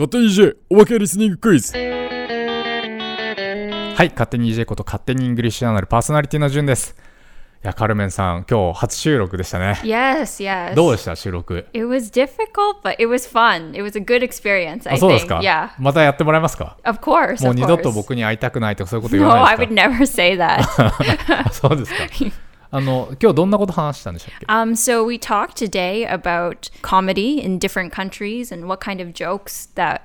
勝手に EJ おまけリスニングクイズはい、勝手に EJ こと勝手にイングリッシュアナルパーソナリティの順です。いや、カルメンさん、今日初収録でしたね。Yes, yes. どうでした収録？It was difficult, but it was fun. It was a good experience, I あ、そうです think. か？Yeah. またやってもらえますか？Of course. もう of 二度と course. 僕に会いたくないとかそういうこと言 No, わ I ない would です never say that. か あそうですか。あの、今日どんなこと話したんでしたっけ um, so we talked today about comedy in different countries and what kind of jokes that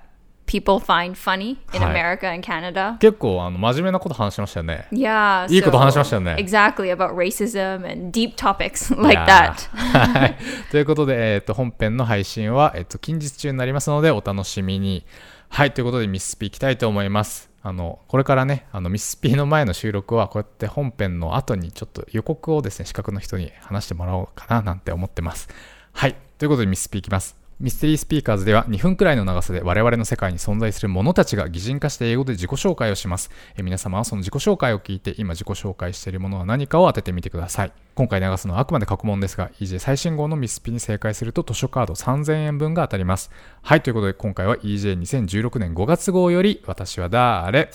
people find funny in はい。America and Canada. 結構あの真面目なこと話しましたよね。Yeah. いいこと so- 話しましたよね。Exactly about racism and deep topics like いや that. ーはい。ということで、えっ、と、本編の配信は、えっ、と、近日中になりますので、お楽しみに。はい。ということで、ミススピーきたいと思います。あの、これからね、あの、ミスピーの前の収録は、こうやって本編の後にちょっと予告をですね、資格の人に話してもらおうかな、なんて思ってます。はい。ということで、ミスピーいきます。ミステリースピーカーズでは2分くらいの長さで我々の世界に存在する者たちが擬人化して英語で自己紹介をします。え皆様はその自己紹介を聞いて今自己紹介しているものは何かを当ててみてください。今回流すのはあくまで過去問ですが、EJ 最新号のミスピに正解すると図書カード3000円分が当たります。はい、ということで今回は EJ2016 年5月号より私は誰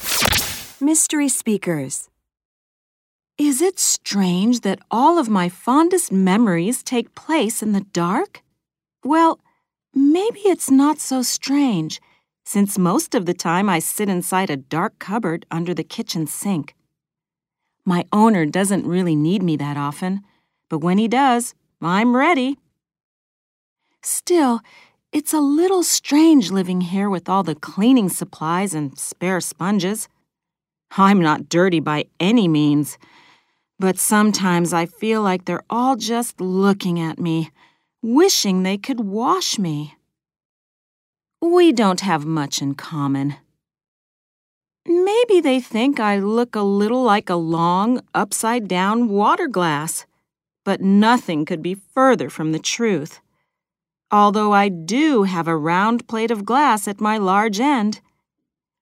？Mystery Speakers. Is it strange that all of my fondest memories take place in the dark? Well, maybe it's not so strange, since most of the time I sit inside a dark cupboard under the kitchen sink. My owner doesn't really need me that often, but when he does, I'm ready. Still, it's a little strange living here with all the cleaning supplies and spare sponges. I'm not dirty by any means, but sometimes I feel like they're all just looking at me, wishing they could wash me. We don't have much in common. Maybe they think I look a little like a long, upside down water glass, but nothing could be further from the truth. Although I do have a round plate of glass at my large end,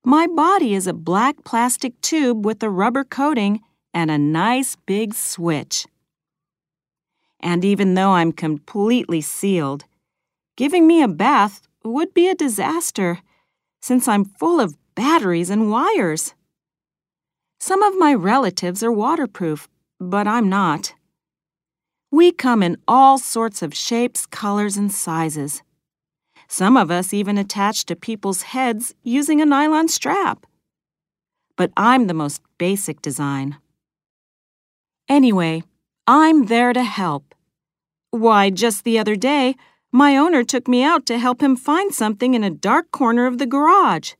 my body is a black plastic tube with a rubber coating and a nice big switch. And even though I'm completely sealed, giving me a bath would be a disaster since I'm full of batteries and wires. Some of my relatives are waterproof, but I'm not. We come in all sorts of shapes, colors, and sizes. Some of us even attach to people's heads using a nylon strap. But I'm the most basic design. Anyway, I'm there to help. Why, just the other day, my owner took me out to help him find something in a dark corner of the garage.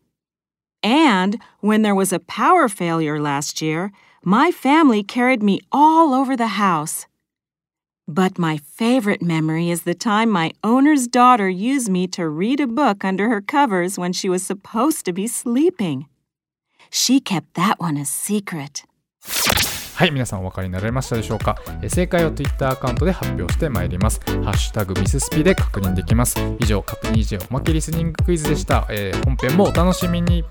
And when there was a power failure last year, my family carried me all over the house. But my favorite memory is the time my owner's daughter used me to read a book under her covers when she was supposed to be sleeping. She kept that one a secret. はい、皆さんお分かりになられましたでしょうか？え正解を Twitter アカウントで発表してまいります。ハッシュタグミススピで確認できます。以上、確認以上おまけリスニングクイズでした。えー本編もお楽しみに。